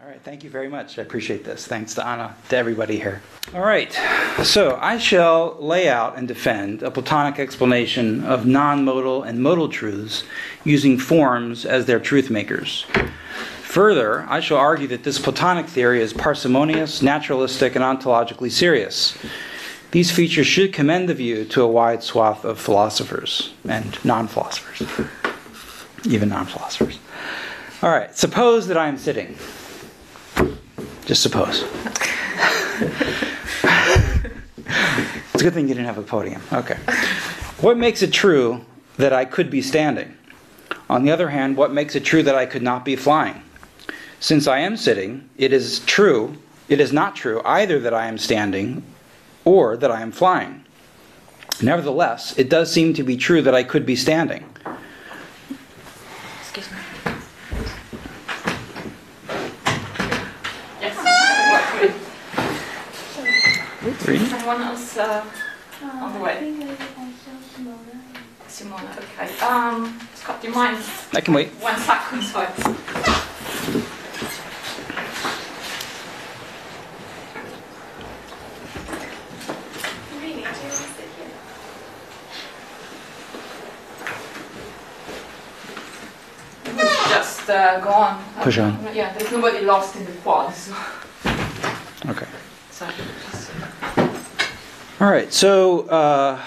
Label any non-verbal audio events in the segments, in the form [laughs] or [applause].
All right, thank you very much. I appreciate this. Thanks to Anna, to everybody here. All right, so I shall lay out and defend a Platonic explanation of non modal and modal truths using forms as their truth makers. Further, I shall argue that this Platonic theory is parsimonious, naturalistic, and ontologically serious. These features should commend the view to a wide swath of philosophers and non philosophers, even non philosophers. All right, suppose that I am sitting just suppose. [laughs] it's a good thing you didn't have a podium. Okay. What makes it true that I could be standing? On the other hand, what makes it true that I could not be flying? Since I am sitting, it is true, it is not true either that I am standing or that I am flying. Nevertheless, it does seem to be true that I could be standing. Reading? Anyone else uh, on the way? Simona, okay. Um, Scott, do you mind I can wait. one second? Sorry. Just uh, go on. Push on. Yeah, there's nobody lost in the quad, so. Okay. so just- All right, so uh,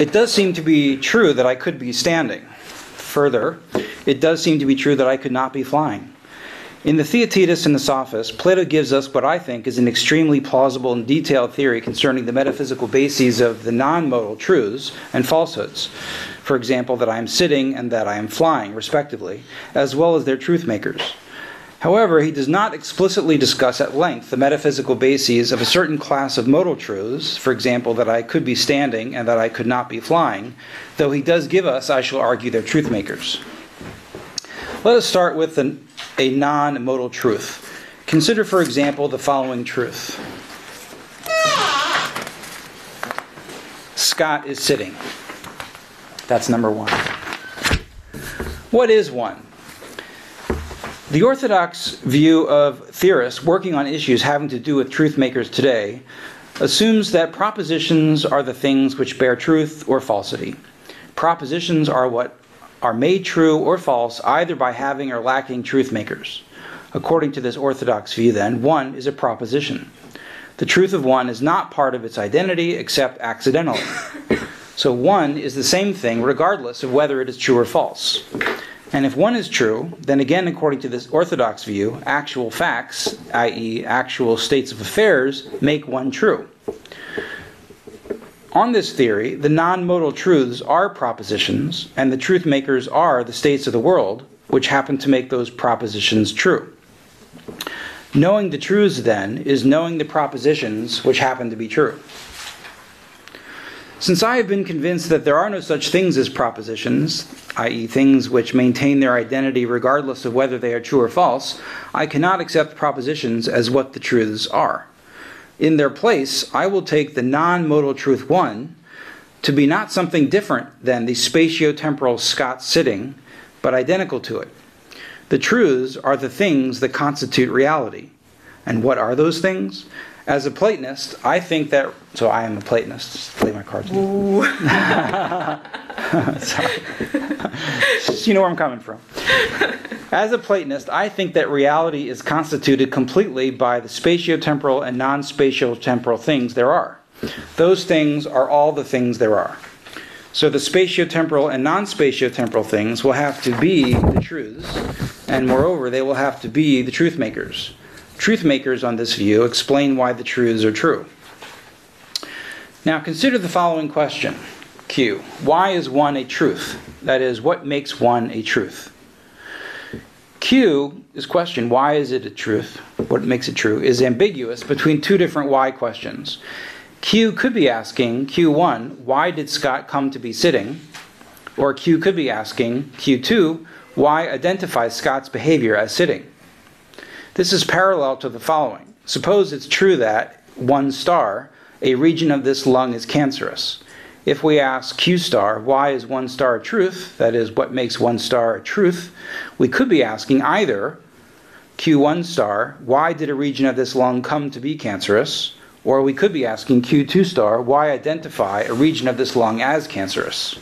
it does seem to be true that I could be standing. Further, it does seem to be true that I could not be flying. In the Theaetetus and the Sophists, Plato gives us what I think is an extremely plausible and detailed theory concerning the metaphysical bases of the non modal truths and falsehoods. For example, that I am sitting and that I am flying, respectively, as well as their truth makers. However, he does not explicitly discuss at length the metaphysical bases of a certain class of modal truths, for example, that I could be standing and that I could not be flying, though he does give us, I shall argue, their truth makers. Let us start with an, a non modal truth. Consider, for example, the following truth Scott is sitting. That's number one. What is one? The orthodox view of theorists working on issues having to do with truth makers today assumes that propositions are the things which bear truth or falsity. Propositions are what are made true or false either by having or lacking truth makers. According to this orthodox view, then, one is a proposition. The truth of one is not part of its identity except accidentally. So one is the same thing regardless of whether it is true or false. And if one is true, then again, according to this orthodox view, actual facts, i.e., actual states of affairs, make one true. On this theory, the non modal truths are propositions, and the truth makers are the states of the world, which happen to make those propositions true. Knowing the truths, then, is knowing the propositions which happen to be true. Since I have been convinced that there are no such things as propositions, i.e., things which maintain their identity regardless of whether they are true or false, I cannot accept propositions as what the truths are. In their place, I will take the non modal truth one to be not something different than the spatiotemporal Scott sitting, but identical to it. The truths are the things that constitute reality. And what are those things? As a Platonist, I think that. So I am a Platonist. Just lay my cards. [laughs] Sorry. you know where I'm coming from. As a Platonist, I think that reality is constituted completely by the spatiotemporal and non spatiotemporal things there are. Those things are all the things there are. So the spatiotemporal and non spatiotemporal things will have to be the truths, and moreover, they will have to be the truth makers. Truth makers on this view explain why the truths are true. Now consider the following question Q. Why is one a truth? That is, what makes one a truth? Q is question, why is it a truth? What makes it true? Is ambiguous between two different why questions. Q could be asking, Q1, why did Scott come to be sitting? Or Q could be asking, Q2, why identify Scott's behavior as sitting? This is parallel to the following. Suppose it's true that, one star, a region of this lung is cancerous. If we ask Q star, why is one star a truth? That is, what makes one star a truth? We could be asking either, Q1 star, why did a region of this lung come to be cancerous? Or we could be asking Q2 star, why identify a region of this lung as cancerous?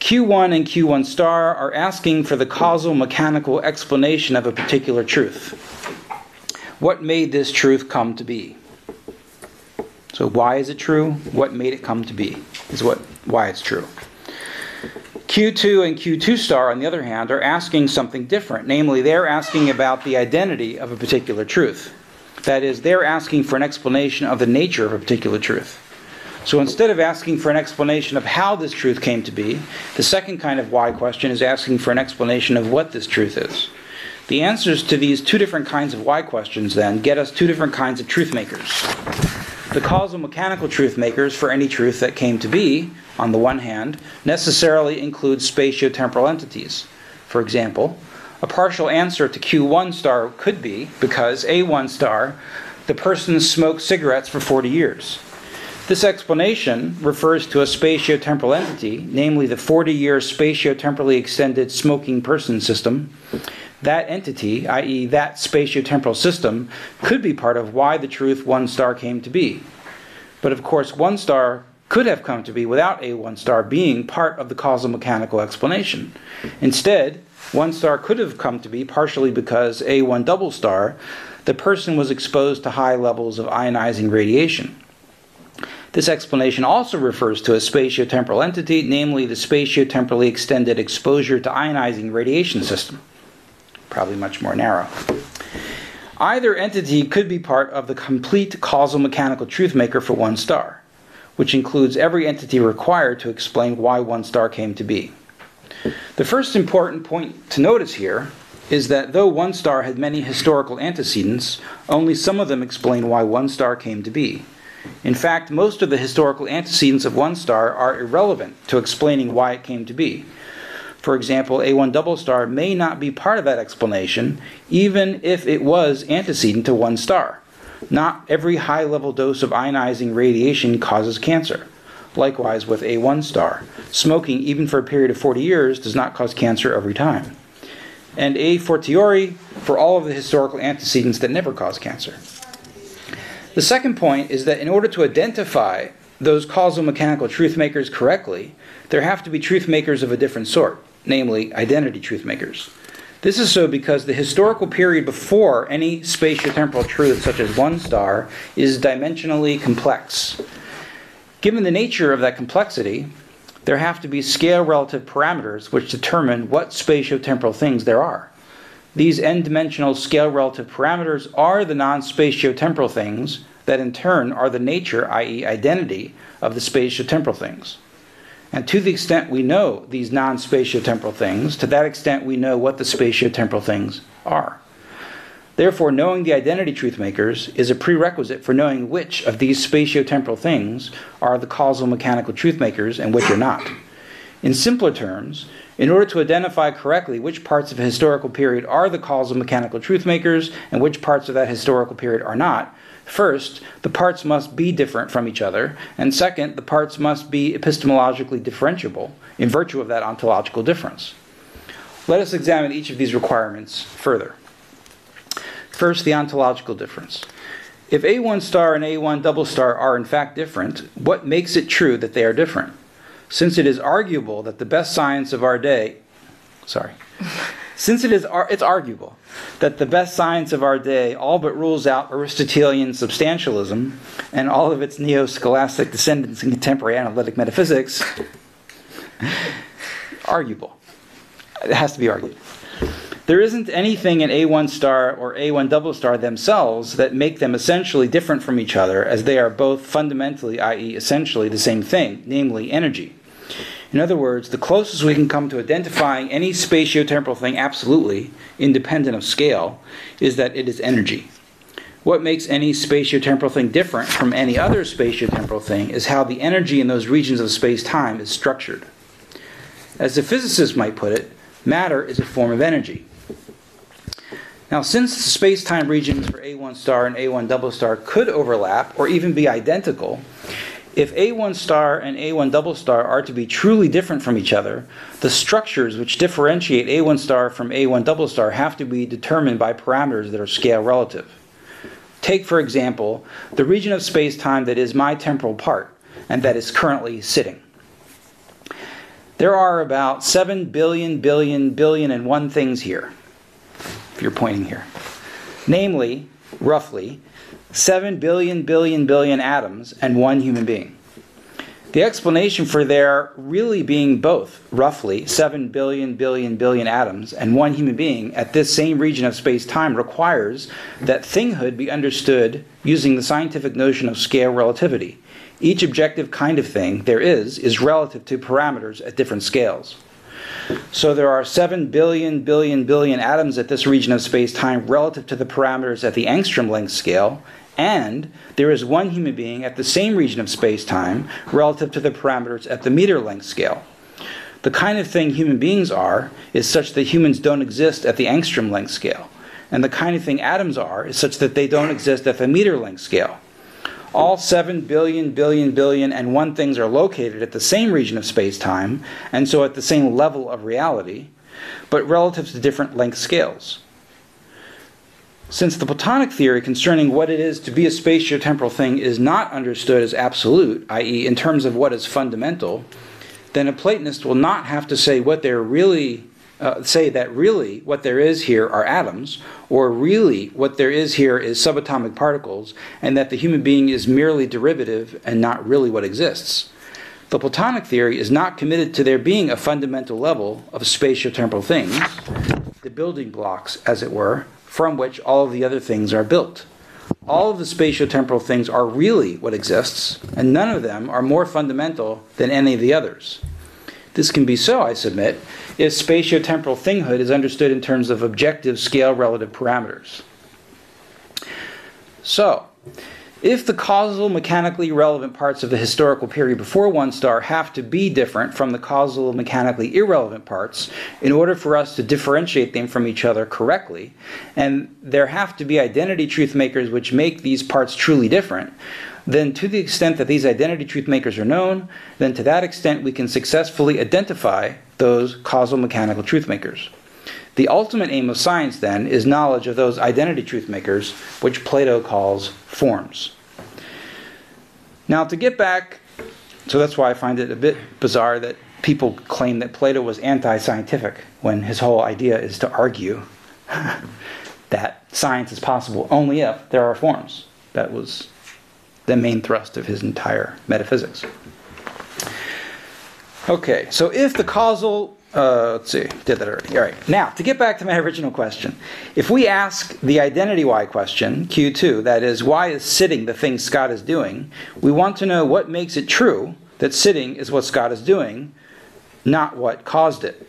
Q1 and Q1 star are asking for the causal mechanical explanation of a particular truth. What made this truth come to be? So why is it true? What made it come to be? Is what why it's true. Q2 and Q2 star, on the other hand, are asking something different. Namely, they're asking about the identity of a particular truth. That is, they're asking for an explanation of the nature of a particular truth. So instead of asking for an explanation of how this truth came to be, the second kind of why question is asking for an explanation of what this truth is. The answers to these two different kinds of why questions then get us two different kinds of truth makers. The causal mechanical truth makers for any truth that came to be, on the one hand, necessarily include spatiotemporal entities. For example, a partial answer to Q1 star could be because A1 star, the person smoked cigarettes for 40 years. This explanation refers to a spatiotemporal entity, namely the 40 year spatiotemporally extended smoking person system, that entity, i.e., that spatiotemporal system, could be part of why the truth one star came to be. But of course, one star could have come to be without a one star being part of the causal mechanical explanation. Instead, one star could have come to be partially because a one double star, the person was exposed to high levels of ionizing radiation. This explanation also refers to a spatiotemporal entity, namely the spatiotemporally extended exposure to ionizing radiation system probably much more narrow. Either entity could be part of the complete causal mechanical truth maker for one star, which includes every entity required to explain why one star came to be. The first important point to notice here is that though one star had many historical antecedents, only some of them explain why one star came to be. In fact, most of the historical antecedents of one star are irrelevant to explaining why it came to be. For example, A1 double star may not be part of that explanation, even if it was antecedent to one star. Not every high level dose of ionizing radiation causes cancer. Likewise with A1 star. Smoking, even for a period of 40 years, does not cause cancer every time. And A fortiori for all of the historical antecedents that never cause cancer. The second point is that in order to identify those causal mechanical truth makers correctly, there have to be truth makers of a different sort namely identity truth makers. This is so because the historical period before any spatiotemporal truth, such as one star, is dimensionally complex. Given the nature of that complexity, there have to be scale relative parameters which determine what spatiotemporal things there are. These n dimensional scale relative parameters are the non spatiotemporal things that in turn are the nature, i.e., identity, of the spatiotemporal things. And to the extent we know these non spatiotemporal things, to that extent we know what the spatiotemporal things are. Therefore, knowing the identity truth makers is a prerequisite for knowing which of these spatiotemporal things are the causal mechanical truth makers and which are not. In simpler terms, in order to identify correctly which parts of a historical period are the causal mechanical truth makers and which parts of that historical period are not, First, the parts must be different from each other, and second, the parts must be epistemologically differentiable in virtue of that ontological difference. Let us examine each of these requirements further. First, the ontological difference. If A1 star and A1 double star are in fact different, what makes it true that they are different? Since it is arguable that the best science of our day, sorry, [laughs] since it is it's arguable that the best science of our day all but rules out Aristotelian substantialism and all of its neo scholastic descendants in contemporary analytic metaphysics, [laughs] arguable. It has to be argued. There isn't anything in A1 star or A1 double star themselves that make them essentially different from each other, as they are both fundamentally, i.e., essentially, the same thing, namely energy. In other words, the closest we can come to identifying any spatiotemporal thing absolutely, independent of scale, is that it is energy. What makes any spatiotemporal thing different from any other spatiotemporal thing is how the energy in those regions of space time is structured. As the physicist might put it, matter is a form of energy. Now, since the space time regions for A1 star and A1 double star could overlap or even be identical, If A1 star and A1 double star are to be truly different from each other, the structures which differentiate A1 star from A1 double star have to be determined by parameters that are scale relative. Take, for example, the region of space time that is my temporal part and that is currently sitting. There are about 7 billion, billion, billion, and one things here, if you're pointing here. Namely, roughly, 7 billion, billion, billion atoms and one human being. The explanation for there really being both, roughly, 7 billion, billion, billion atoms and one human being at this same region of space time requires that thinghood be understood using the scientific notion of scale relativity. Each objective kind of thing there is is relative to parameters at different scales. So there are 7 billion, billion, billion atoms at this region of space time relative to the parameters at the angstrom length scale, and there is one human being at the same region of space time relative to the parameters at the meter length scale. The kind of thing human beings are is such that humans don't exist at the angstrom length scale, and the kind of thing atoms are is such that they don't exist at the meter length scale. All 7 billion, billion, billion, and one things are located at the same region of space time, and so at the same level of reality, but relative to different length scales. Since the Platonic theory concerning what it is to be a spatiotemporal thing is not understood as absolute, i.e., in terms of what is fundamental, then a Platonist will not have to say what they're really uh, say that really what there is here are atoms, or really what there is here is subatomic particles, and that the human being is merely derivative and not really what exists. The Platonic theory is not committed to there being a fundamental level of spatiotemporal things, the building blocks, as it were, from which all of the other things are built. All of the spatiotemporal things are really what exists, and none of them are more fundamental than any of the others. This can be so, I submit, if spatiotemporal thinghood is understood in terms of objective scale relative parameters. So, if the causal mechanically relevant parts of the historical period before one star have to be different from the causal mechanically irrelevant parts in order for us to differentiate them from each other correctly, and there have to be identity truth makers which make these parts truly different, then to the extent that these identity truth makers are known, then to that extent we can successfully identify those causal mechanical truth makers. The ultimate aim of science, then, is knowledge of those identity truth makers, which Plato calls forms. Now, to get back, so that's why I find it a bit bizarre that people claim that Plato was anti scientific when his whole idea is to argue [laughs] that science is possible only if there are forms. That was the main thrust of his entire metaphysics. Okay, so if the causal, uh, let's see, did that already. All right, now to get back to my [laughs] original question, if we ask the identity why question, Q2, that is, why is sitting the thing Scott is doing, we want to know what makes it true that sitting is what Scott is doing, not what caused it.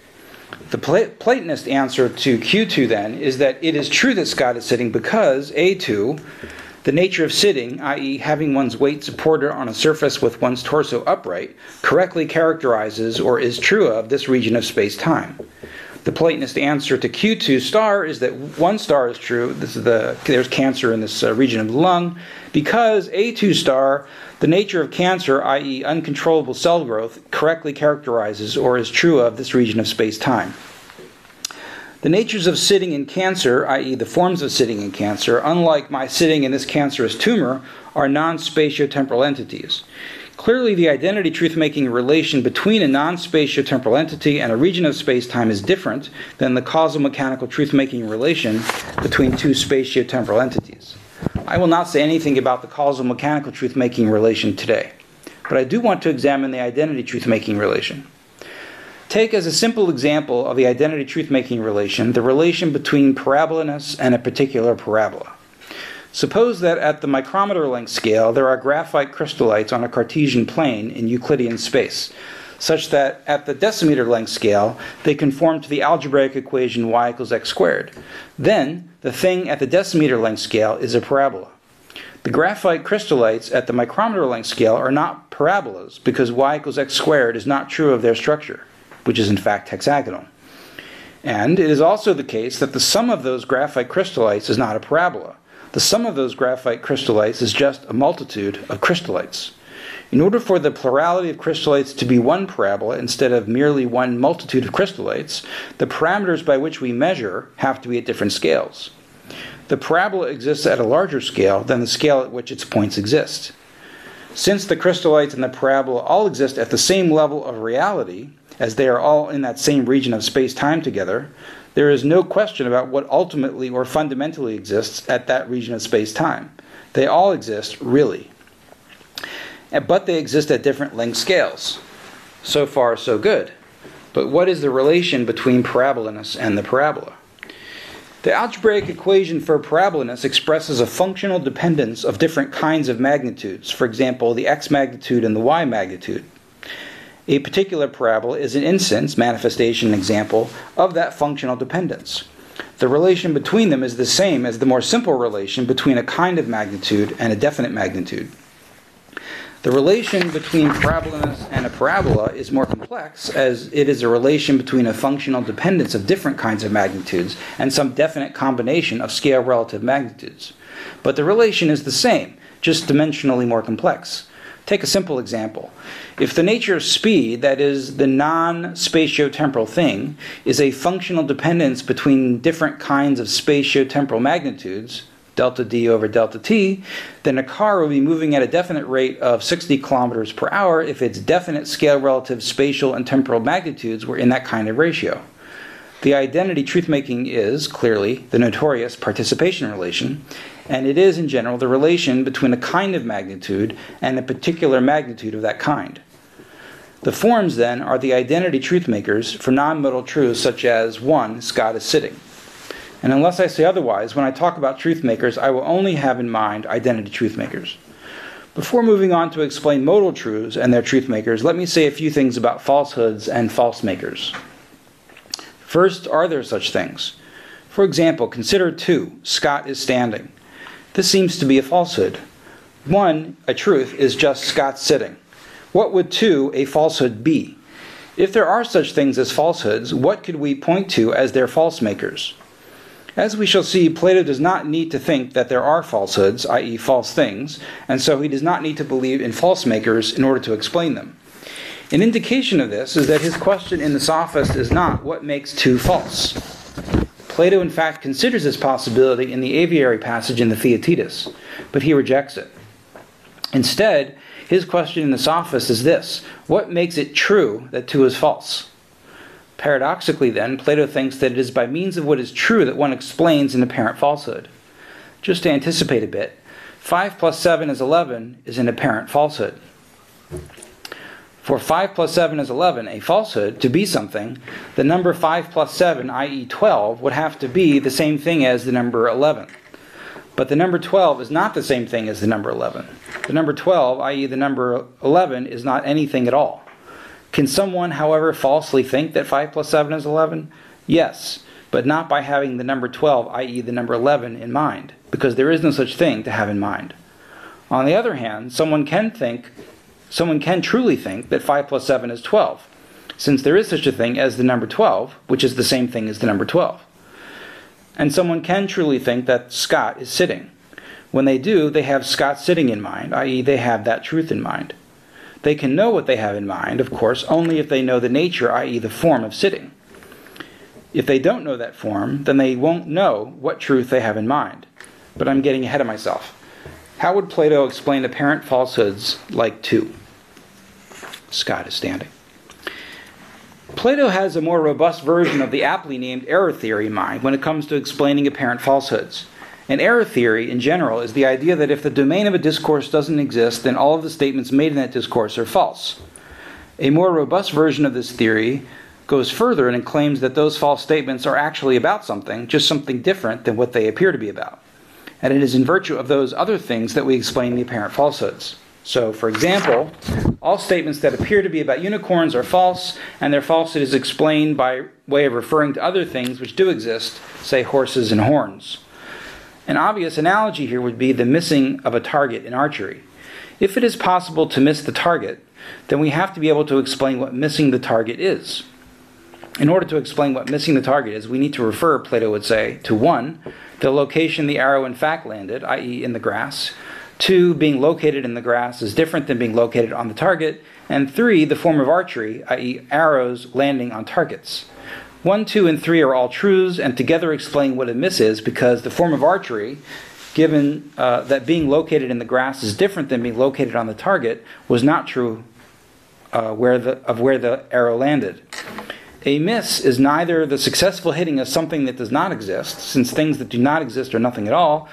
The Platonist answer to Q2 then is that it is true that Scott is sitting because A2 the nature of sitting, i.e., having one's weight supported on a surface with one's torso upright, correctly characterizes or is true of this region of space time. The Platonist answer to Q2 star is that one star is true. This is the there's cancer in this uh, region of the lung because A2 star, the nature of cancer, i.e., uncontrollable cell growth, correctly characterizes or is true of this region of space time. The natures of sitting in cancer, i.e., the forms of sitting in cancer, unlike my sitting in this cancerous tumor, are non spatiotemporal entities. Clearly, the identity truth making relation between a non spatiotemporal entity and a region of space time is different than the causal mechanical truth making relation between two spatiotemporal entities. I will not say anything about the causal mechanical truth making relation today, but I do want to examine the identity truth making relation. Take as a simple example of the identity truth making relation the relation between parabolaness and a particular parabola. Suppose that at the micrometer length scale there are graphite crystallites on a Cartesian plane in Euclidean space, such that at the decimeter length scale they conform to the algebraic equation y equals x squared. Then the thing at the decimeter length scale is a parabola. The graphite crystallites at the micrometer length scale are not parabolas because y equals x squared is not true of their structure which is in fact hexagonal. And it is also the case that the sum of those graphite crystallites is not a parabola. The sum of those graphite crystallites is just a multitude of crystallites. In order for the plurality of crystalloids to be one parabola instead of merely one multitude of crystalloids, the parameters by which we measure have to be at different scales. The parabola exists at a larger scale than the scale at which its points exist. Since the crystalloids and the parabola all exist at the same level of reality, as they are all in that same region of space time together, there is no question about what ultimately or fundamentally exists at that region of space time. They all exist, really. But they exist at different length scales. So far, so good. But what is the relation between parabolaness and the parabola? The algebraic equation for parabolaness expresses a functional dependence of different kinds of magnitudes, for example, the x magnitude and the y magnitude. A particular parabola is an instance, manifestation, example of that functional dependence. The relation between them is the same as the more simple relation between a kind of magnitude and a definite magnitude. The relation between parabolaness and a parabola is more complex as it is a relation between a functional dependence of different kinds of magnitudes and some definite combination of scale relative magnitudes. But the relation is the same, just dimensionally more complex. Take a simple example. If the nature of speed, that is, the non spatiotemporal thing, is a functional dependence between different kinds of spatiotemporal magnitudes, delta d over delta t, then a car will be moving at a definite rate of 60 kilometers per hour if its definite scale relative spatial and temporal magnitudes were in that kind of ratio. The identity truth making is, clearly, the notorious participation relation, and it is, in general, the relation between a kind of magnitude and a particular magnitude of that kind. The forms, then, are the identity truth makers for non modal truths such as 1. Scott is sitting. And unless I say otherwise, when I talk about truth makers, I will only have in mind identity truth makers. Before moving on to explain modal truths and their truth makers, let me say a few things about falsehoods and false makers. First, are there such things? For example, consider 2. Scott is standing. This seems to be a falsehood. 1. A truth is just Scott sitting. What would 2. A falsehood be? If there are such things as falsehoods, what could we point to as their false makers? As we shall see, Plato does not need to think that there are falsehoods, i.e., false things, and so he does not need to believe in false makers in order to explain them. An indication of this is that his question in the Sophist is not what makes two false. Plato, in fact, considers this possibility in the aviary passage in the Theaetetus, but he rejects it. Instead, his question in the Sophist is this What makes it true that two is false? Paradoxically, then, Plato thinks that it is by means of what is true that one explains an apparent falsehood. Just to anticipate a bit, 5 plus 7 is 11 is an apparent falsehood. For 5 plus 7 is 11, a falsehood, to be something, the number 5 plus 7, i.e., 12, would have to be the same thing as the number 11. But the number 12 is not the same thing as the number 11. The number 12, i.e., the number 11, is not anything at all. Can someone, however, falsely think that 5 plus 7 is 11? Yes, but not by having the number 12, i.e., the number 11, in mind, because there is no such thing to have in mind. On the other hand, someone can think someone can truly think that 5 plus 7 is 12, since there is such a thing as the number 12, which is the same thing as the number 12. And someone can truly think that Scott is sitting. When they do, they have Scott sitting in mind, i.e., they have that truth in mind. They can know what they have in mind, of course, only if they know the nature, i.e., the form of sitting. If they don't know that form, then they won't know what truth they have in mind. But I'm getting ahead of myself. How would Plato explain apparent falsehoods like two? Scott is standing. Plato has a more robust version of the aptly named error theory in mind when it comes to explaining apparent falsehoods. An error theory, in general, is the idea that if the domain of a discourse doesn't exist, then all of the statements made in that discourse are false. A more robust version of this theory goes further and claims that those false statements are actually about something, just something different than what they appear to be about. And it is in virtue of those other things that we explain the apparent falsehoods. So, for example, all statements that appear to be about unicorns are false, and their falsehood is explained by way of referring to other things which do exist, say horses and horns. An obvious analogy here would be the missing of a target in archery. If it is possible to miss the target, then we have to be able to explain what missing the target is. In order to explain what missing the target is, we need to refer, Plato would say, to 1. The location the arrow in fact landed, i.e., in the grass, Two, being located in the grass is different than being located on the target. And three, the form of archery, i.e., arrows landing on targets. One, two, and three are all truths, and together explain what a miss is because the form of archery, given uh, that being located in the grass is different than being located on the target, was not true uh, where the, of where the arrow landed. A miss is neither the successful hitting of something that does not exist, since things that do not exist are nothing at all,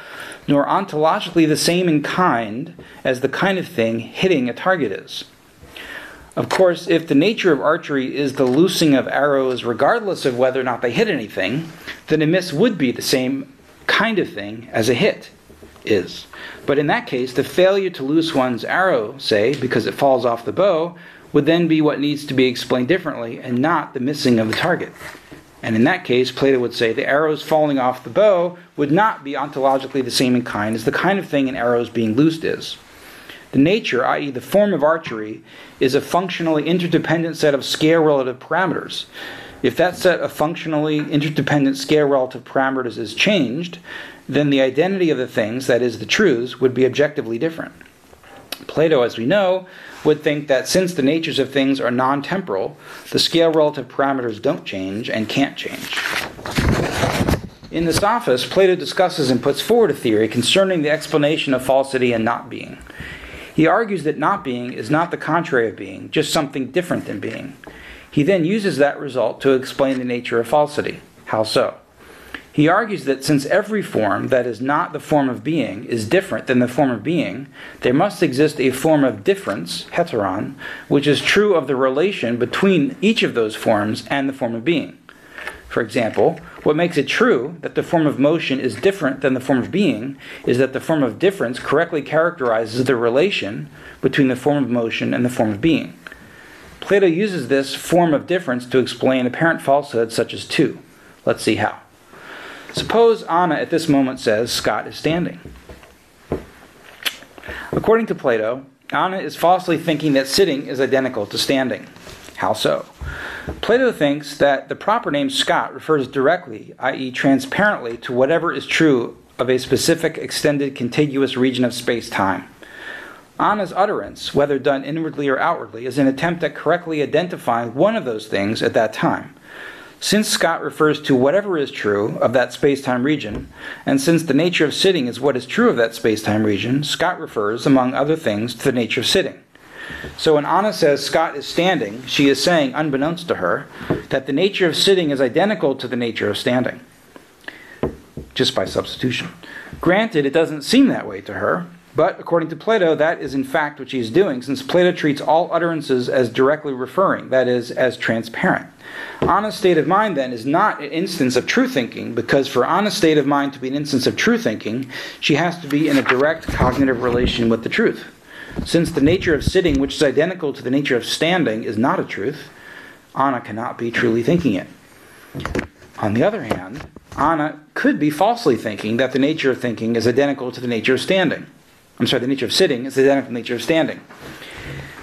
nor ontologically the same in kind as the kind of thing hitting a target is. Of course, if the nature of archery is the loosing of arrows regardless of whether or not they hit anything, then a miss would be the same kind of thing as a hit is. But in that case, the failure to loose one's arrow, say, because it falls off the bow, would then be what needs to be explained differently and not the missing of the target. And in that case, Plato would say the arrows falling off the bow would not be ontologically the same in kind as the kind of thing an arrow's being loosed is. The nature, i.e., the form of archery, is a functionally interdependent set of scale relative parameters. If that set of functionally interdependent scale relative parameters is changed, then the identity of the things, that is, the truths, would be objectively different. Plato, as we know, would think that since the natures of things are non temporal, the scale relative parameters don't change and can't change. In the Sophist, Plato discusses and puts forward a theory concerning the explanation of falsity and not being. He argues that not being is not the contrary of being, just something different than being. He then uses that result to explain the nature of falsity. How so? He argues that since every form that is not the form of being is different than the form of being, there must exist a form of difference, heteron, which is true of the relation between each of those forms and the form of being. For example, what makes it true that the form of motion is different than the form of being is that the form of difference correctly characterizes the relation between the form of motion and the form of being. Plato uses this form of difference to explain apparent falsehoods such as two. Let's see how. Suppose Anna at this moment says Scott is standing. According to Plato, Anna is falsely thinking that sitting is identical to standing. How so? Plato thinks that the proper name Scott refers directly, i.e., transparently, to whatever is true of a specific extended contiguous region of space time. Anna's utterance, whether done inwardly or outwardly, is an attempt at correctly identifying one of those things at that time. Since Scott refers to whatever is true of that space time region, and since the nature of sitting is what is true of that space time region, Scott refers, among other things, to the nature of sitting. So when Anna says Scott is standing, she is saying, unbeknownst to her, that the nature of sitting is identical to the nature of standing, just by substitution. Granted, it doesn't seem that way to her, but according to Plato, that is in fact what she is doing, since Plato treats all utterances as directly referring, that is, as transparent. Anna's state of mind, then, is not an instance of true thinking, because for Anna's state of mind to be an instance of true thinking, she has to be in a direct cognitive relation with the truth. Since the nature of sitting, which is identical to the nature of standing, is not a truth, Anna cannot be truly thinking it. On the other hand, Anna could be falsely thinking that the nature of thinking is identical to the nature of standing. I'm sorry, the nature of sitting is identical two the nature of standing.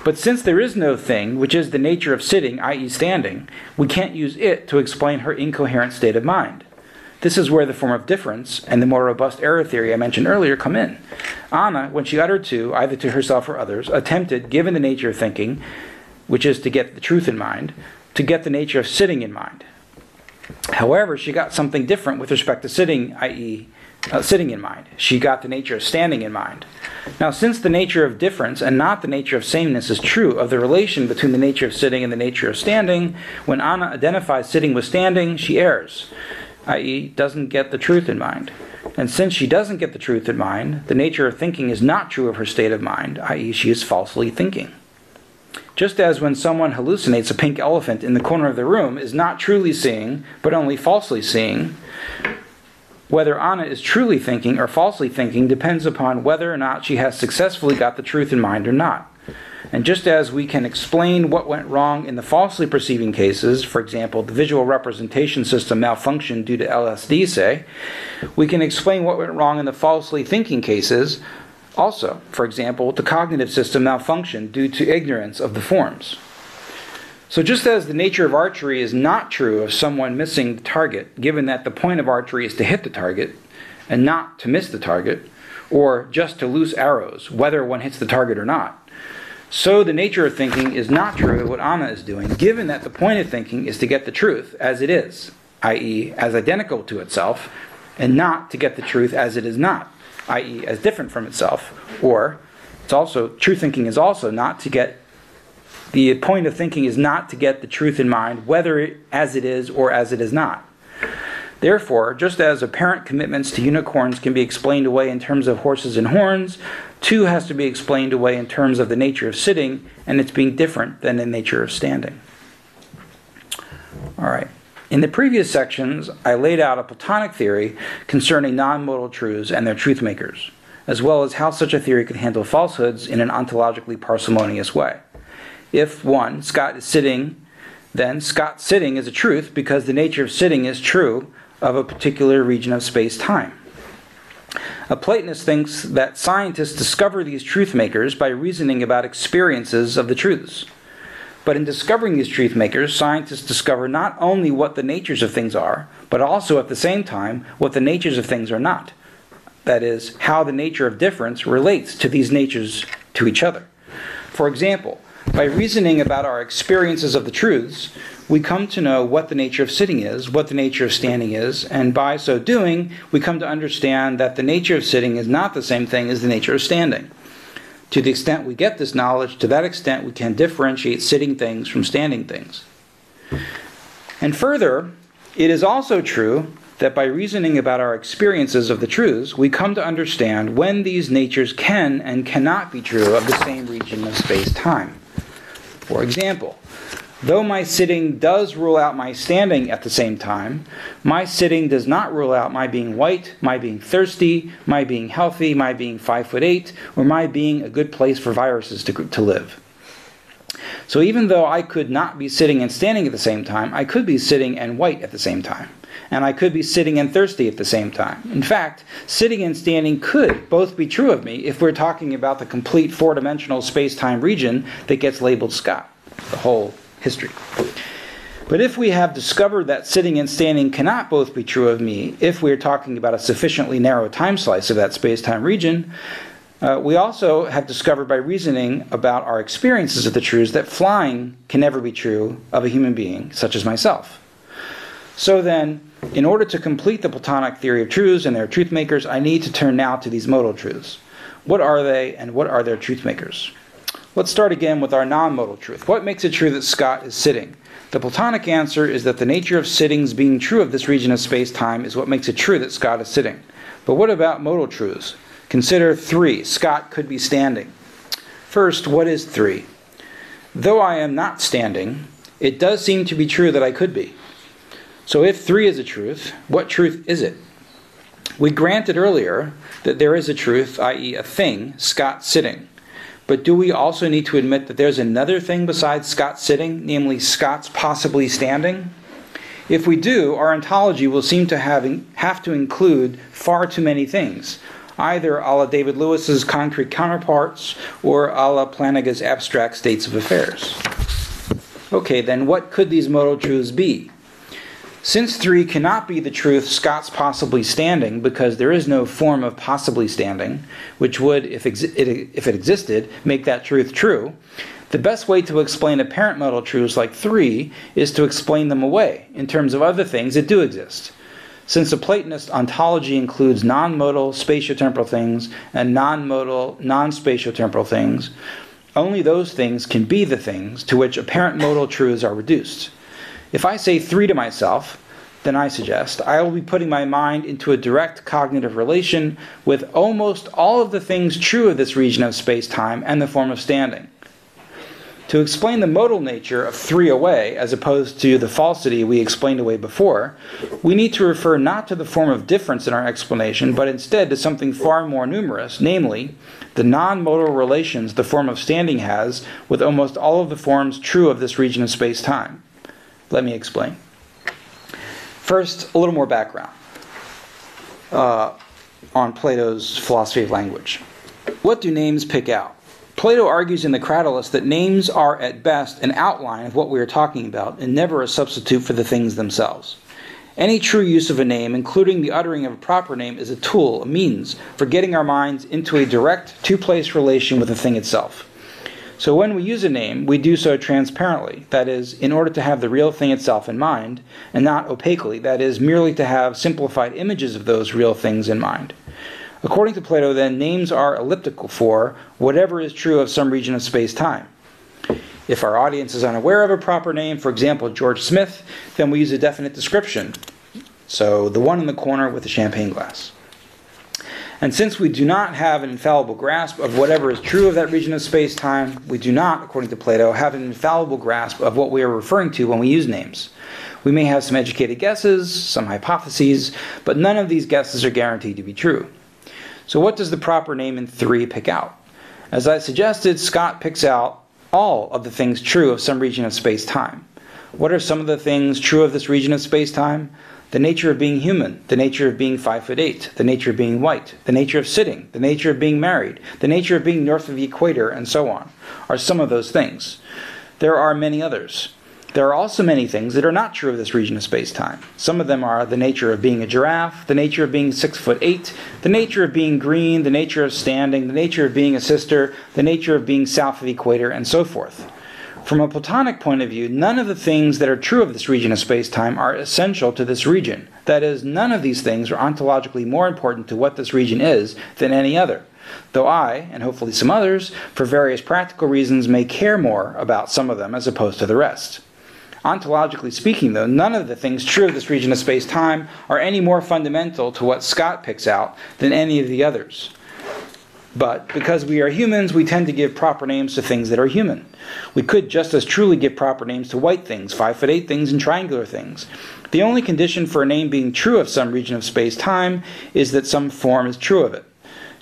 But since there is no thing which is the nature of sitting, i.e., standing, we can't use it to explain her incoherent state of mind. This is where the form of difference and the more robust error theory I mentioned earlier come in. Anna, when she uttered to, either to herself or others, attempted, given the nature of thinking, which is to get the truth in mind, to get the nature of sitting in mind. However, she got something different with respect to sitting, i.e., uh, sitting in mind. She got the nature of standing in mind. Now, since the nature of difference and not the nature of sameness is true of the relation between the nature of sitting and the nature of standing, when Anna identifies sitting with standing, she errs i.e., doesn't get the truth in mind. And since she doesn't get the truth in mind, the nature of thinking is not true of her state of mind, i.e., she is falsely thinking. Just as when someone hallucinates a pink elephant in the corner of the room is not truly seeing, but only falsely seeing, whether Anna is truly thinking or falsely thinking depends upon whether or not she has successfully got the truth in mind or not. And just as we can explain what went wrong in the falsely perceiving cases, for example, the visual representation system malfunctioned due to LSD, say, we can explain what went wrong in the falsely thinking cases also. For example, the cognitive system malfunctioned due to ignorance of the forms. So, just as the nature of archery is not true of someone missing the target, given that the point of archery is to hit the target, and not to miss the target, or just to loose arrows, whether one hits the target or not. So the nature of thinking is not true of what Anna is doing, given that the point of thinking is to get the truth as it is, i.e., as identical to itself, and not to get the truth as it is not, i.e., as different from itself. Or it's also true thinking is also not to get the point of thinking is not to get the truth in mind, whether it, as it is or as it is not. Therefore, just as apparent commitments to unicorns can be explained away in terms of horses and horns, two has to be explained away in terms of the nature of sitting and its being different than the nature of standing. All right. In the previous sections, I laid out a Platonic theory concerning non modal truths and their truth makers, as well as how such a theory could handle falsehoods in an ontologically parsimonious way. If one, Scott is sitting, then Scott sitting is a truth because the nature of sitting is true of a particular region of space time. A Platonist thinks that scientists discover these truth makers by reasoning about experiences of the truths. But in discovering these truth makers, scientists discover not only what the natures of things are, but also at the same time what the natures of things are not. That is, how the nature of difference relates to these natures to each other. For example, by reasoning about our experiences of the truths, we come to know what the nature of sitting is, what the nature of standing is, and by so doing, we come to understand that the nature of sitting is not the same thing as the nature of standing. To the extent we get this knowledge, to that extent we can differentiate sitting things from standing things. And further, it is also true that by reasoning about our experiences of the truths, we come to understand when these natures can and cannot be true of the same region of space time. For example, Though my sitting does rule out my standing at the same time, my sitting does not rule out my being white, my being thirsty, my being healthy, my being five foot eight, or my being a good place for viruses to, to live. So even though I could not be sitting and standing at the same time, I could be sitting and white at the same time. And I could be sitting and thirsty at the same time. In fact, sitting and standing could both be true of me if we're talking about the complete four dimensional space time region that gets labeled Scott, the whole history. But if we have discovered that sitting and standing cannot both be true of me, if we're talking about a sufficiently narrow time slice of that space time region, uh, we also have discovered by reasoning about our experiences of the truths that flying can never be true of a human being, such as myself. So then, in order to complete the Platonic theory of truths and their truth makers, I need to turn now to these modal truths. What are they and what are their truth makers? Let's start again with our non modal truth. What makes it true that Scott is sitting? The Platonic answer is that the nature of sittings being true of this region of space time is what makes it true that Scott is sitting. But what about modal truths? Consider three. Scott could be standing. First, what is three? Though I am not standing, it does seem to be true that I could be. So if three is a truth, what truth is it? We granted earlier that there is a truth, i.e., a thing, Scott sitting. But do we also need to admit that there's another thing besides Scott sitting, namely Scott's possibly standing? If we do, our ontology will seem to have, have to include far too many things, either a la David Lewis's concrete counterparts or a la Plantinga's abstract states of affairs. Okay, then what could these modal truths be? Since 3 cannot be the truth Scott's possibly standing because there is no form of possibly standing, which would, if, it, if it existed, make that truth true, the best way to explain apparent modal truths like 3 is to explain them away in terms of other things that do exist. Since the Platonist ontology includes non modal spatiotemporal things and non modal non spatiotemporal things, only those things can be the things to which apparent modal truths are reduced. If I say three to myself, then I suggest I will be putting my mind into a direct cognitive relation with almost all of the things true of this region of space time and the form of standing. To explain the modal nature of three away, as opposed to the falsity we explained away before, we need to refer not to the form of difference in our explanation, but instead to something far more numerous, namely, the non modal relations the form of standing has with almost all of the forms true of this region of space time. Let me explain. First, a little more background uh, on Plato's philosophy of language. What do names pick out? Plato argues in the Cratylus that names are at best an outline of what we are talking about and never a substitute for the things themselves. Any true use of a name, including the uttering of a proper name, is a tool, a means, for getting our minds into a direct two place relation with the thing itself. So when we use a name, we do so transparently, that is, in order to have the real thing itself in mind, and not opaquely, that is, merely to have simplified images of those real things in mind. According to Plato, then, names are elliptical for whatever is true of some region of space time. If our audience is unaware of a proper name, for example, George Smith, then we use a definite description. So the one in the corner with the champagne glass. And since we do not have an infallible grasp of whatever is true of that region of space time, we do not, according to Plato, have an infallible grasp of what we are referring to when we use names. We may have some educated guesses, some hypotheses, but none of these guesses are guaranteed to be true. So, what does the proper name in 3 pick out? As I suggested, Scott picks out all of the things true of some region of space time. What are some of the things true of this region of space time? The nature of being human, the nature of being five foot eight, the nature of being white, the nature of sitting, the nature of being married, the nature of being north of the equator, and so on, are some of those things. There are many others. There are also many things that are not true of this region of space time. Some of them are the nature of being a giraffe, the nature of being six foot eight, the nature of being green, the nature of standing, the nature of being a sister, the nature of being south of the equator, and so forth. From a Platonic point of view, none of the things that are true of this region of space time are essential to this region. That is, none of these things are ontologically more important to what this region is than any other. Though I, and hopefully some others, for various practical reasons, may care more about some of them as opposed to the rest. Ontologically speaking, though, none of the things true of this region of space time are any more fundamental to what Scott picks out than any of the others. But because we are humans, we tend to give proper names to things that are human. We could just as truly give proper names to white things, five foot eight things, and triangular things. The only condition for a name being true of some region of space time is that some form is true of it.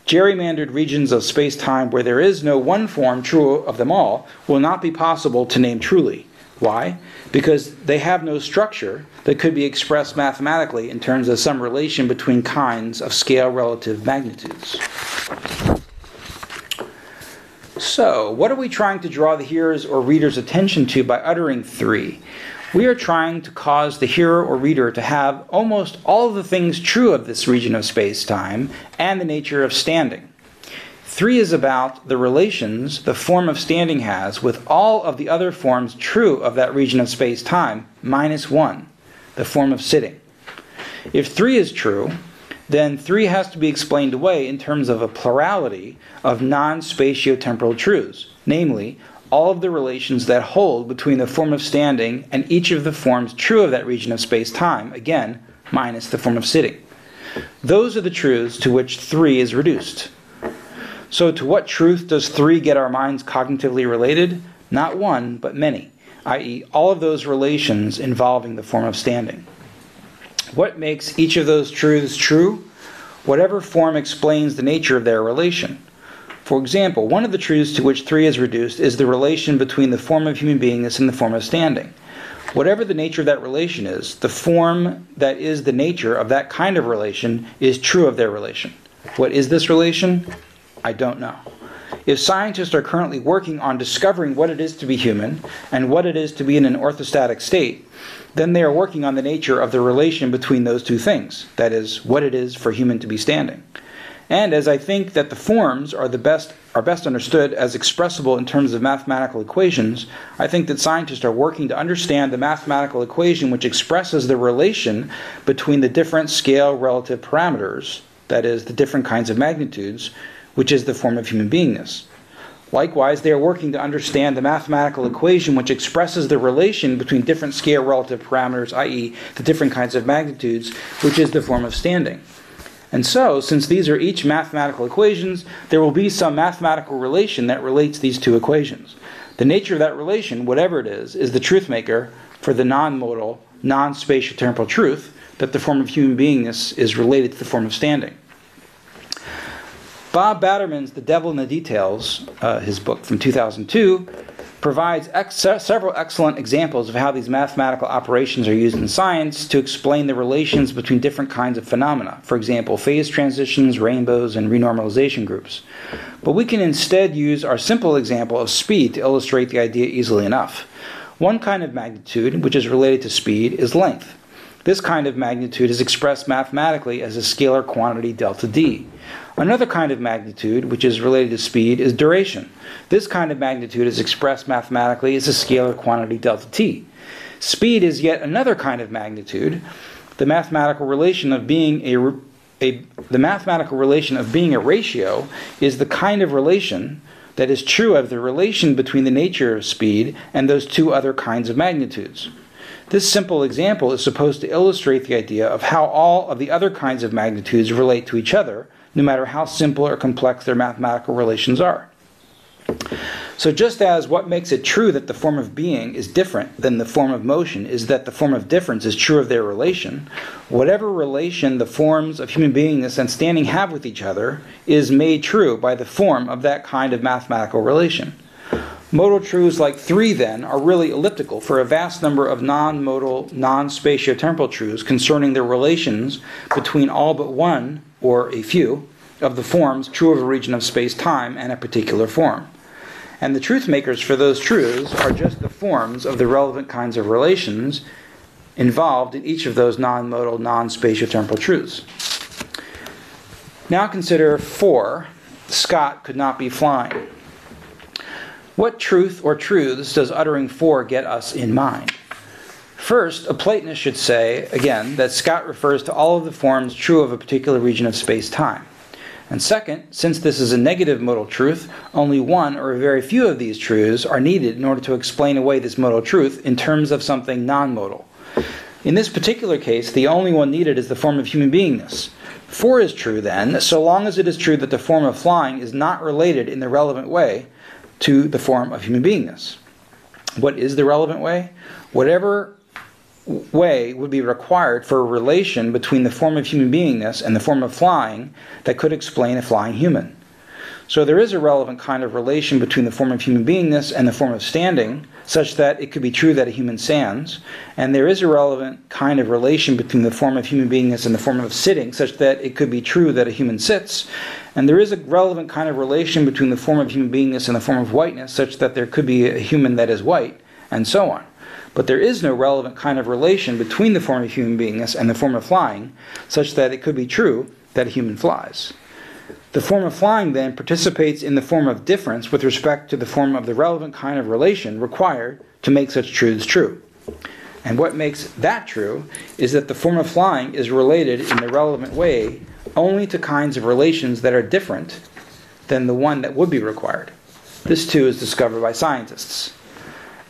Gerrymandered regions of space time where there is no one form true of them all will not be possible to name truly. Why? Because they have no structure that could be expressed mathematically in terms of some relation between kinds of scale relative magnitudes. So, what are we trying to draw the hearer's or reader's attention to by uttering three? We are trying to cause the hearer or reader to have almost all of the things true of this region of space time and the nature of standing. Three is about the relations the form of standing has with all of the other forms true of that region of space time, minus one, the form of sitting. If three is true, then three has to be explained away in terms of a plurality of non spatiotemporal truths, namely, all of the relations that hold between the form of standing and each of the forms true of that region of space time, again, minus the form of sitting. Those are the truths to which three is reduced. So, to what truth does three get our minds cognitively related? Not one, but many, i.e., all of those relations involving the form of standing. What makes each of those truths true? Whatever form explains the nature of their relation. For example, one of the truths to which three is reduced is the relation between the form of human beingness and the form of standing. Whatever the nature of that relation is, the form that is the nature of that kind of relation is true of their relation. What is this relation? I don't know. If scientists are currently working on discovering what it is to be human and what it is to be in an orthostatic state, then they are working on the nature of the relation between those two things, that is, what it is for human to be standing. And as I think that the forms are the best are best understood as expressible in terms of mathematical equations, I think that scientists are working to understand the mathematical equation which expresses the relation between the different scale relative parameters, that is, the different kinds of magnitudes, which is the form of human beingness. Likewise, they are working to understand the mathematical equation which expresses the relation between different scale relative parameters, i.e., the different kinds of magnitudes, which is the form of standing. And so, since these are each mathematical equations, there will be some mathematical relation that relates these two equations. The nature of that relation, whatever it is, is the truth maker for the non modal, non spatiotemporal truth that the form of human beingness is related to the form of standing. Bob Batterman's The Devil in the Details, uh, his book from 2002, provides ex- several excellent examples of how these mathematical operations are used in science to explain the relations between different kinds of phenomena. For example, phase transitions, rainbows, and renormalization groups. But we can instead use our simple example of speed to illustrate the idea easily enough. One kind of magnitude, which is related to speed, is length. This kind of magnitude is expressed mathematically as a scalar quantity delta d. Another kind of magnitude, which is related to speed, is duration. This kind of magnitude is expressed mathematically as a scalar quantity delta t. Speed is yet another kind of magnitude. The mathematical relation of being a, a the mathematical relation of being a ratio is the kind of relation that is true of the relation between the nature of speed and those two other kinds of magnitudes. This simple example is supposed to illustrate the idea of how all of the other kinds of magnitudes relate to each other, no matter how simple or complex their mathematical relations are. So, just as what makes it true that the form of being is different than the form of motion is that the form of difference is true of their relation, whatever relation the forms of human beingness and standing have with each other is made true by the form of that kind of mathematical relation. Modal truths like 3, then, are really elliptical for a vast number of non modal, non spatiotemporal truths concerning the relations between all but one, or a few, of the forms true of a region of space time and a particular form. And the truth makers for those truths are just the forms of the relevant kinds of relations involved in each of those non modal, non spatiotemporal truths. Now consider 4. Scott could not be flying. What truth or truths does uttering 4 get us in mind? First, a Platonist should say, again, that Scott refers to all of the forms true of a particular region of space time. And second, since this is a negative modal truth, only one or a very few of these truths are needed in order to explain away this modal truth in terms of something non modal. In this particular case, the only one needed is the form of human beingness. Four is true, then, so long as it is true that the form of flying is not related in the relevant way to the form of human beingness. What is the relevant way? Whatever way would be required for a relation between the form of human beingness and the form of flying that could explain a flying human. So there is a relevant kind of relation between the form of human beingness and the form of standing, such that it could be true that a human stands, and there is a relevant kind of relation between the form of human beingness and the form of sitting, such that it could be true that a human sits, and there is a relevant kind of relation between the form of human beingness and the form of whiteness, such that there could be a human that is white, and so on. But there is no relevant kind of relation between the form of human beingness and the form of flying, such that it could be true that a human flies. The form of flying then participates in the form of difference with respect to the form of the relevant kind of relation required to make such truths true. And what makes that true is that the form of flying is related in the relevant way only to kinds of relations that are different than the one that would be required. This too is discovered by scientists.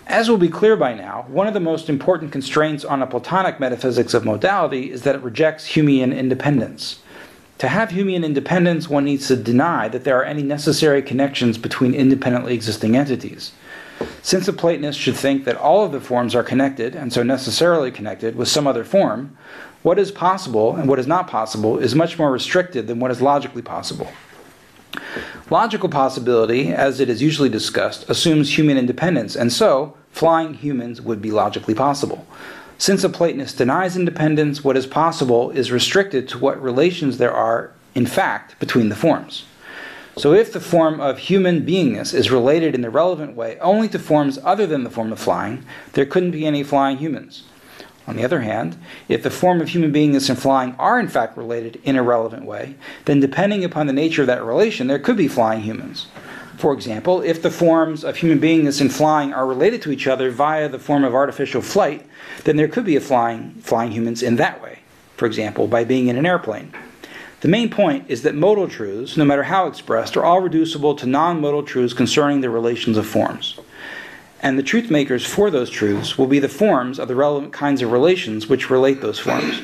As will be clear by now, one of the most important constraints on a Platonic metaphysics of modality is that it rejects Humean independence. To have Humean independence, one needs to deny that there are any necessary connections between independently existing entities. Since a Platonist should think that all of the forms are connected, and so necessarily connected, with some other form, what is possible and what is not possible is much more restricted than what is logically possible. Logical possibility, as it is usually discussed, assumes Humean independence, and so flying humans would be logically possible. Since a Platonist denies independence, what is possible is restricted to what relations there are, in fact, between the forms. So if the form of human beingness is related in the relevant way only to forms other than the form of flying, there couldn't be any flying humans. On the other hand, if the form of human beingness and flying are in fact related in a relevant way, then depending upon the nature of that relation, there could be flying humans. For example, if the forms of human beingness and flying are related to each other via the form of artificial flight, then there could be a flying flying humans in that way. For example, by being in an airplane. The main point is that modal truths, no matter how expressed, are all reducible to non modal truths concerning the relations of forms and the truth makers for those truths will be the forms of the relevant kinds of relations which relate those forms.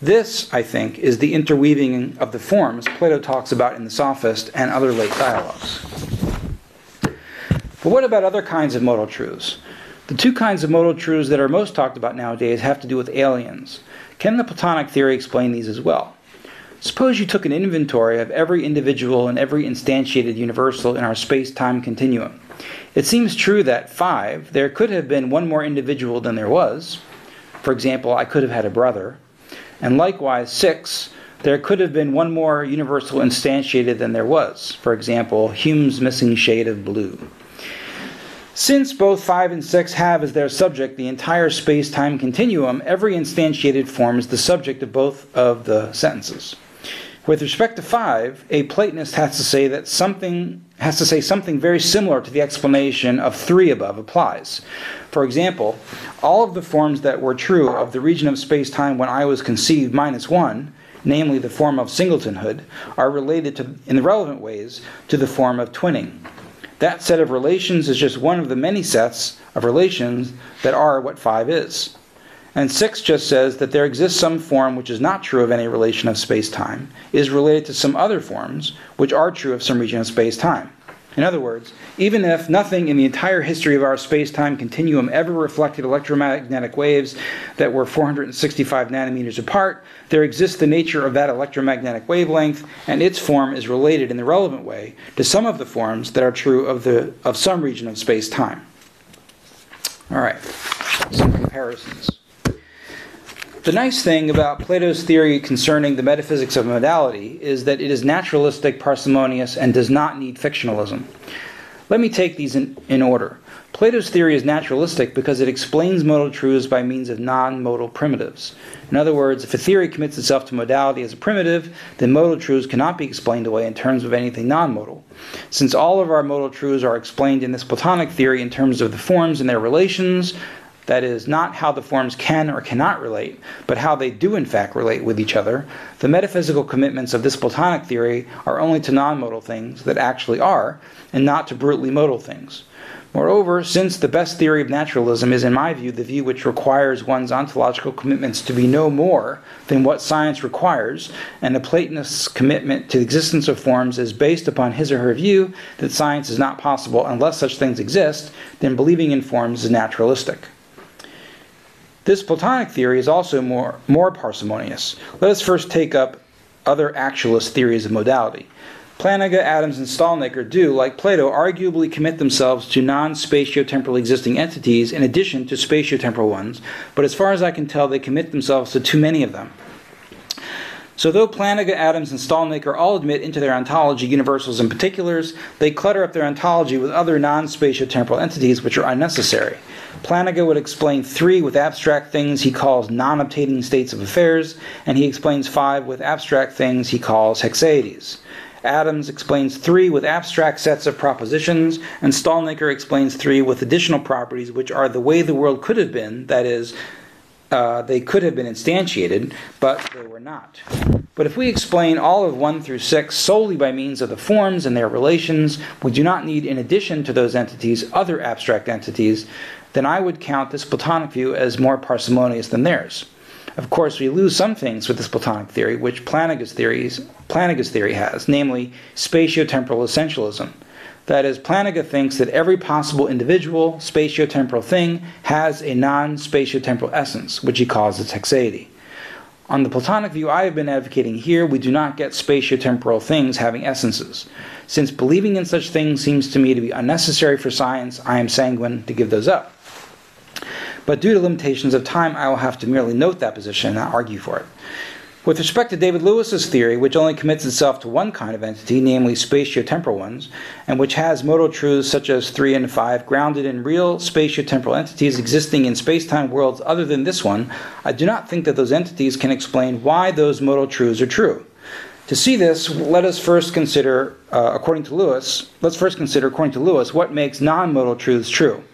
This, I think, is the interweaving of the forms Plato talks about in the Sophist and other late dialogues. But what about other kinds of modal truths? The two kinds of modal truths that are most talked about nowadays have to do with aliens. Can the Platonic theory explain these as well? Suppose you took an inventory of every individual and every instantiated universal in our space time continuum. It seems true that five, there could have been one more individual than there was. For example, I could have had a brother. And likewise, six, there could have been one more universal instantiated than there was. For example, Hume's missing shade of blue. Since both 5 and 6 have as their subject the entire space time continuum, every instantiated form is the subject of both of the sentences. With respect to 5, a Platonist has to say that something has to say something very similar to the explanation of 3 above applies. For example, all of the forms that were true of the region of space time when I was conceived minus 1, namely the form of singletonhood, are related to, in the relevant ways to the form of twinning. That set of relations is just one of the many sets of relations that are what 5 is. And 6 just says that there exists some form which is not true of any relation of space time, is related to some other forms which are true of some region of space time. In other words, even if nothing in the entire history of our space time continuum ever reflected electromagnetic waves that were 465 nanometers apart, there exists the nature of that electromagnetic wavelength, and its form is related in the relevant way to some of the forms that are true of, the, of some region of space time. All right, some comparisons. The nice thing about Plato's theory concerning the metaphysics of modality is that it is naturalistic, parsimonious, and does not need fictionalism. Let me take these in, in order. Plato's theory is naturalistic because it explains modal truths by means of non modal primitives. In other words, if a theory commits itself to modality as a primitive, then modal truths cannot be explained away in terms of anything non modal. Since all of our modal truths are explained in this Platonic theory in terms of the forms and their relations, that is, not how the forms can or cannot relate, but how they do in fact relate with each other, the metaphysical commitments of this Platonic theory are only to non modal things that actually are, and not to brutally modal things. Moreover, since the best theory of naturalism is, in my view, the view which requires one's ontological commitments to be no more than what science requires, and the Platonist's commitment to the existence of forms is based upon his or her view that science is not possible unless such things exist, then believing in forms is naturalistic. This Platonic theory is also more, more parsimonious. Let us first take up other actualist theories of modality. Plantinga, Adams, and Stalnaker do, like Plato, arguably commit themselves to non spatiotemporal existing entities in addition to spatiotemporal ones, but as far as I can tell, they commit themselves to too many of them. So, though Plantinga, Adams, and Stalnaker all admit into their ontology universals and particulars, they clutter up their ontology with other non spatiotemporal entities which are unnecessary. Plantinga would explain three with abstract things he calls non obtaining states of affairs, and he explains five with abstract things he calls haecceities. Adams explains three with abstract sets of propositions, and Stalnaker explains three with additional properties which are the way the world could have been, that is, uh, they could have been instantiated, but they were not. But if we explain all of 1 through 6 solely by means of the forms and their relations, we do not need, in addition to those entities, other abstract entities, then I would count this Platonic view as more parsimonious than theirs. Of course, we lose some things with this Platonic theory, which Plantinga's, theories, Plantinga's theory has, namely spatiotemporal essentialism. That is, Plantinga thinks that every possible individual spatiotemporal thing has a non spatiotemporal essence, which he calls its haecceity. On the Platonic view I have been advocating here, we do not get spatiotemporal things having essences. Since believing in such things seems to me to be unnecessary for science, I am sanguine to give those up. But due to limitations of time, I will have to merely note that position and not argue for it. With respect to David Lewis's theory, which only commits itself to one kind of entity, namely spatiotemporal ones, and which has modal truths such as 3 and 5 grounded in real spatiotemporal entities existing in space-time worlds other than this one, I do not think that those entities can explain why those modal truths are true. To see this, let us first consider, uh, according to Lewis, let's first consider, according to Lewis, what makes non-modal truths true.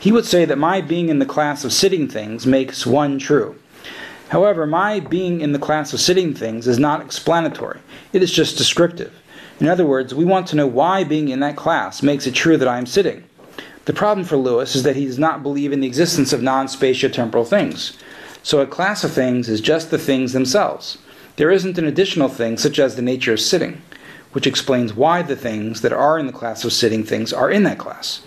He would say that my being in the class of sitting things makes one true. However, my being in the class of sitting things is not explanatory, it is just descriptive. In other words, we want to know why being in that class makes it true that I am sitting. The problem for Lewis is that he does not believe in the existence of non spatiotemporal things. So a class of things is just the things themselves. There isn't an additional thing, such as the nature of sitting, which explains why the things that are in the class of sitting things are in that class.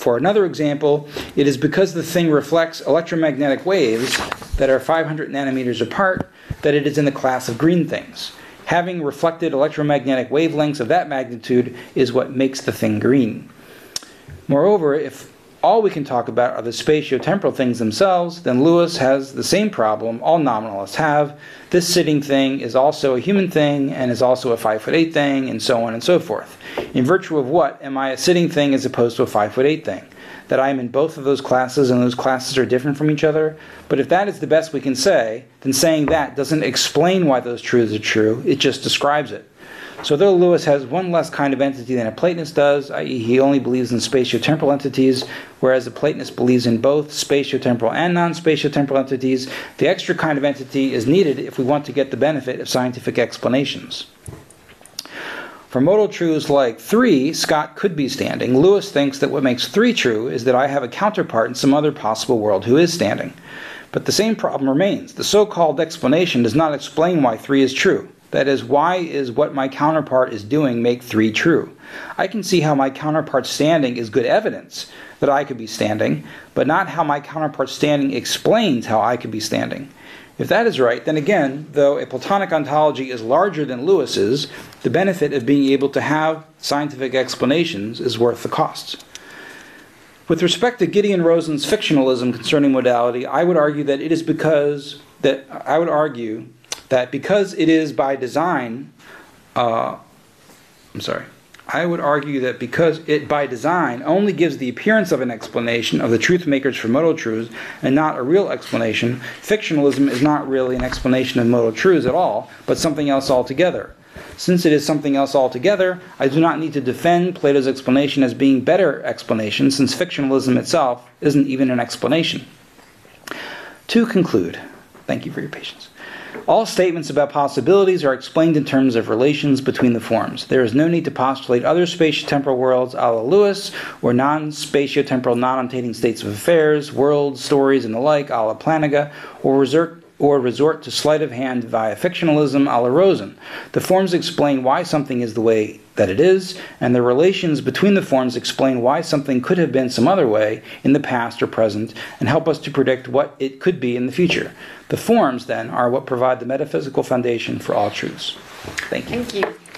For another example, it is because the thing reflects electromagnetic waves that are 500 nanometers apart that it is in the class of green things. Having reflected electromagnetic wavelengths of that magnitude is what makes the thing green. Moreover, if all we can talk about are the spatio-temporal things themselves, then Lewis has the same problem all nominalists have. This sitting thing is also a human thing and is also a 5 foot 8 thing, and so on and so forth. In virtue of what am I a sitting thing as opposed to a 5 foot 8 thing? that I am in both of those classes and those classes are different from each other. But if that is the best we can say, then saying that doesn't explain why those truths are true, it just describes it. So though Lewis has one less kind of entity than a Platonist does, i.e., he only believes in spatiotemporal entities, whereas a Platonist believes in both spatiotemporal and non-spatiotemporal entities, the extra kind of entity is needed if we want to get the benefit of scientific explanations. For modal truths like 3, Scott could be standing. Lewis thinks that what makes 3 true is that I have a counterpart in some other possible world who is standing. But the same problem remains. The so called explanation does not explain why 3 is true. That is, why is what my counterpart is doing make 3 true? I can see how my counterpart standing is good evidence that I could be standing, but not how my counterpart standing explains how I could be standing. If that is right, then again, though a Platonic ontology is larger than Lewis's, the benefit of being able to have scientific explanations is worth the cost. With respect to Gideon Rosen's fictionalism concerning modality, I would argue that it is because that I would argue that because it is by design, uh, I'm sorry, I would argue that because it by design only gives the appearance of an explanation of the truth makers for modal truths and not a real explanation, fictionalism is not really an explanation of modal truths at all, but something else altogether. Since it is something else altogether, I do not need to defend Plato's explanation as being better explanation, since fictionalism itself isn't even an explanation. To conclude, thank you for your patience. All statements about possibilities are explained in terms of relations between the forms. There is no need to postulate other spatiotemporal worlds a la Lewis, or non spatiotemporal, non obtaining states of affairs, worlds, stories, and the like a la Plantinga, or resort or resort to sleight of hand via fictionalism a la Rosen. The forms explain why something is the way that it is, and the relations between the forms explain why something could have been some other way in the past or present, and help us to predict what it could be in the future. The forms, then, are what provide the metaphysical foundation for all truths. Thank you. Thank you.